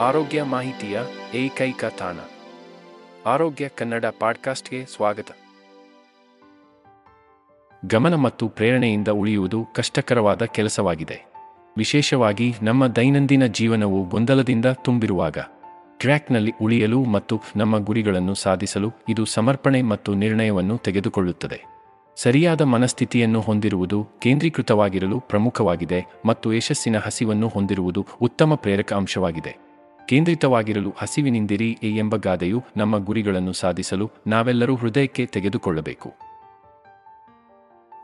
ಆರೋಗ್ಯ ಮಾಹಿತಿಯ ಏಕೈಕ ತಾಣ. ಆರೋಗ್ಯ ಕನ್ನಡ ಪಾಡ್ಕಾಸ್ಟ್ಗೆ ಸ್ವಾಗತ. ಗಮನ ಮತ್ತು ಪ್ರೇರಣೆಯಿಂದ ಉಳಿಯುವುದು ಕಷ್ಟಕರವಾದ ಕೆಲಸವಾಗಿದೆ. ವಿಶೇಷವಾಗಿ ನಮ್ಮ ದೈನಂದಿನ ಜೀವನವು ಗೊಂದಲದಿಂದ ತುಂಬಿರುವಾಗ. ಟ್ರ್ಯಾಕ್ನಲ್ಲಿ ಉಳಿಯಲು ಮತ್ತು ನಮ್ಮ ಗುರಿಗಳನ್ನು ಸಾಧಿಸಲು ಇದು ಸಮರ್ಪಣೆ ಮತ್ತು ನಿರ್ಣಯವನ್ನು ತೆಗೆದುಕೊಳ್ಳುತ್ತದೆ. ಸರಿಯಾದ ಮನಸ್ಥಿತಿಯನ್ನು ಹೊಂದಿರುವುದು ಕೇಂದ್ರೀಕೃತವಾಗಿರಲು ಪ್ರಮುಖವಾಗಿದೆ ಮತ್ತು ಯಶಸ್ಸಿನ ಹಸಿವನ್ನು ಹೊಂದಿರುವುದು ಉತ್ತಮ ಪ್ರೇರಕ ಅಂಶವಾಗಿದೆ. ಕೇಂದ್ರಿತವಾಗಿರಲು ಹಸಿವಿನಿಂದಿರಿ ಎಂಬ ಗಾದೆಯು ನಮ್ಮ ಗುರಿಗಳನ್ನು ಸಾಧಿಸಲು ನಾವೆಲ್ಲರೂ ಹೃದಯಕ್ಕೆ ತೆಗೆದುಕೊಳ್ಳಬೇಕು.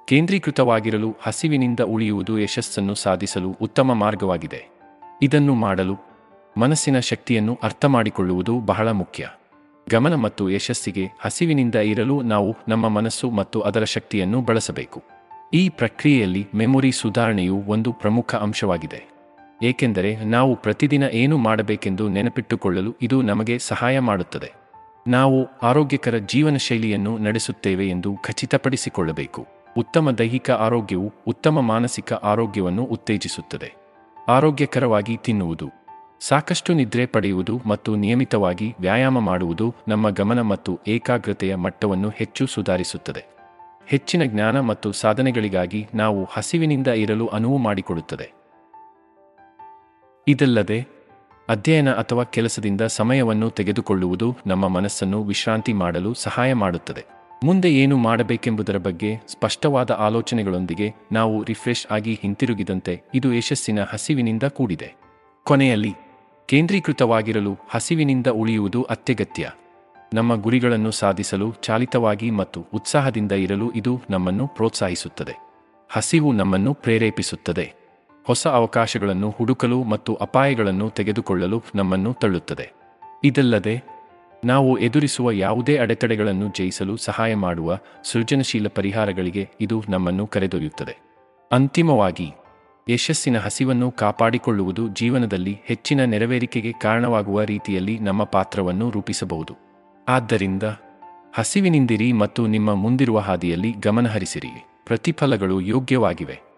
ಕೇಂದ್ರೀಕೃತವಾಗಿರಲು ಹಸಿವಿನಿಂದ ಉಳಿಯುವುದು ಯಶಸ್ಸನ್ನು ಸಾಧಿಸಲು ಉತ್ತಮ ಮಾರ್ಗವಾಗಿದೆ. ಇದನ್ನು ಮಾಡಲು ಮನಸ್ಸಿನ ಶಕ್ತಿಯನ್ನು ಅರ್ಥಮಾಡಿಕೊಳ್ಳುವುದು ಬಹಳ ಮುಖ್ಯ. ಗಮನ ಮತ್ತು ಯಶಸ್ಸಿಗೆ ಹಸಿವಿನಿಂದ ಇರಲು ನಾವು ನಮ್ಮ ಮನಸ್ಸು ಮತ್ತು ಅದರ ಶಕ್ತಿಯನ್ನು ಬಳಸಬೇಕು. ಈ ಪ್ರಕ್ರಿಯೆಯಲ್ಲಿ ಮೆಮೊರಿ ಸುಧಾರಣೆಯು ಒಂದು ಪ್ರಮುಖ ಅಂಶವಾಗಿದೆ. ಏಕೆಂದರೆ ನಾವು ಪ್ರತಿದಿನ ಏನು ಮಾಡಬೇಕೆಂದು ನೆನಪಿಟ್ಟುಕೊಳ್ಳಲು ಇದು ನಮಗೆ ಸಹಾಯ ಮಾಡುತ್ತದೆ. ನಾವು ಆರೋಗ್ಯಕರ ಜೀವನ ಶೈಲಿಯನ್ನು ನಡೆಸುತ್ತೇವೆ ಎಂದು ಖಚಿತಪಡಿಸಿಕೊಳ್ಳಬೇಕು. ಉತ್ತಮ ದೈಹಿಕ ಆರೋಗ್ಯವು ಉತ್ತಮ ಮಾನಸಿಕ ಆರೋಗ್ಯವನ್ನು ಉತ್ತೇಜಿಸುತ್ತದೆ. ಆರೋಗ್ಯಕರವಾಗಿ ತಿನ್ನುವುದು. ಸಾಕಷ್ಟು ನಿದ್ರೆ ಪಡೆಯುವುದು ಮತ್ತು ನಿಯಮಿತವಾಗಿ ವ್ಯಾಯಾಮ ಮಾಡುವುದು ನಮ್ಮ ಗಮನ ಮತ್ತು ಏಕಾಗ್ರತೆಯ ಮಟ್ಟವನ್ನು ಹೆಚ್ಚು ಸುಧಾರಿಸುತ್ತದೆ. ಹೆಚ್ಚಿನ ಜ್ಞಾನ ಮತ್ತು ಸಾಧನೆಗಳಿಗಾಗಿ ನಾವು ಹಸಿವಿನಿಂದ ಇರಲು ಅನುವು ಮಾಡಿಕೊಡುತ್ತದೆ. ಇದಲ್ಲದೆ, ಅಧ್ಯಯನ ಅಥವಾ ಕೆಲಸದಿಂದ ಸಮಯವನ್ನು ತೆಗೆದುಕೊಳ್ಳುವುದು ನಮ್ಮ ಮನಸ್ಸನ್ನು ವಿಶ್ರಾಂತಿ ಮಾಡಲು ಸಹಾಯ ಮಾಡುತ್ತದೆ. ಮುಂದೆ ಏನು ಮಾಡಬೇಕೆಂಬುದರ ಬಗ್ಗೆ ಸ್ಪಷ್ಟವಾದ ಆಲೋಚನೆಗಳೊಂದಿಗೆ ನಾವು ರಿಫ್ರೆಶ್ ಆಗಿ ಹಿಂತಿರುಗಿದಂತೆ ಇದು ಯಶಸ್ಸಿನ ಹಸಿವಿನಿಂದ ಕೂಡಿದೆ. ಕೊನೆಯಲ್ಲಿ, ಕೇಂದ್ರೀಕೃತವಾಗಿರಲು ಹಸಿವಿನಿಂದ ಉಳಿಯುವುದು ಅತ್ಯಗತ್ಯ. ನಮ್ಮ ಗುರಿಗಳನ್ನು ಸಾಧಿಸಲು ಚಾಲಿತವಾಗಿ ಮತ್ತು ಉತ್ಸಾಹದಿಂದ ಇರಲು ಇದು ನಮ್ಮನ್ನು ಪ್ರೋತ್ಸಾಹಿಸುತ್ತದೆ. ಹಸಿವು ನಮ್ಮನ್ನು ಪ್ರೇರೇಪಿಸುತ್ತದೆ. ಹೊಸ ಅವಕಾಶಗಳನ್ನು ಹುಡುಕಲು ಮತ್ತು ಅಪಾಯಗಳನ್ನು ತೆಗೆದುಕೊಳ್ಳಲು ನಮ್ಮನ್ನು ತಳ್ಳುತ್ತದೆ. ಇದಲ್ಲದೆ, ನಾವು ಎದುರಿಸುವ ಯಾವುದೇ ಅಡೆತಡೆಗಳನ್ನು ಜಯಿಸಲು ಸಹಾಯ ಮಾಡುವ ಸೃಜನಶೀಲ ಪರಿಹಾರಗಳಿಗೆ ಇದು ನಮ್ಮನ್ನು ಕರೆದೊಯ್ಯುತ್ತದೆ. ಅಂತಿಮವಾಗಿ, ಯಶಸ್ಸಿನ ಹಸಿವನ್ನು ಕಾಪಾಡಿಕೊಳ್ಳುವುದು ಜೀವನದಲ್ಲಿ ಹೆಚ್ಚಿನ ನೆರವೇರಿಕೆಗೆ ಕಾರಣವಾಗುವ ರೀತಿಯಲ್ಲಿ ನಮ್ಮ ಪಾತ್ರವನ್ನು ರೂಪಿಸಬಹುದು. ಆದ್ದರಿಂದ, ಹಸಿವಿನಿಂದಿರಿ ಮತ್ತು ನಿಮ್ಮ ಮುಂದಿರುವ ಹಾದಿಯಲ್ಲಿ ಗಮನಹರಿಸಿರಿ. ಪ್ರತಿಫಲಗಳು ಯೋಗ್ಯವಾಗಿವೆ.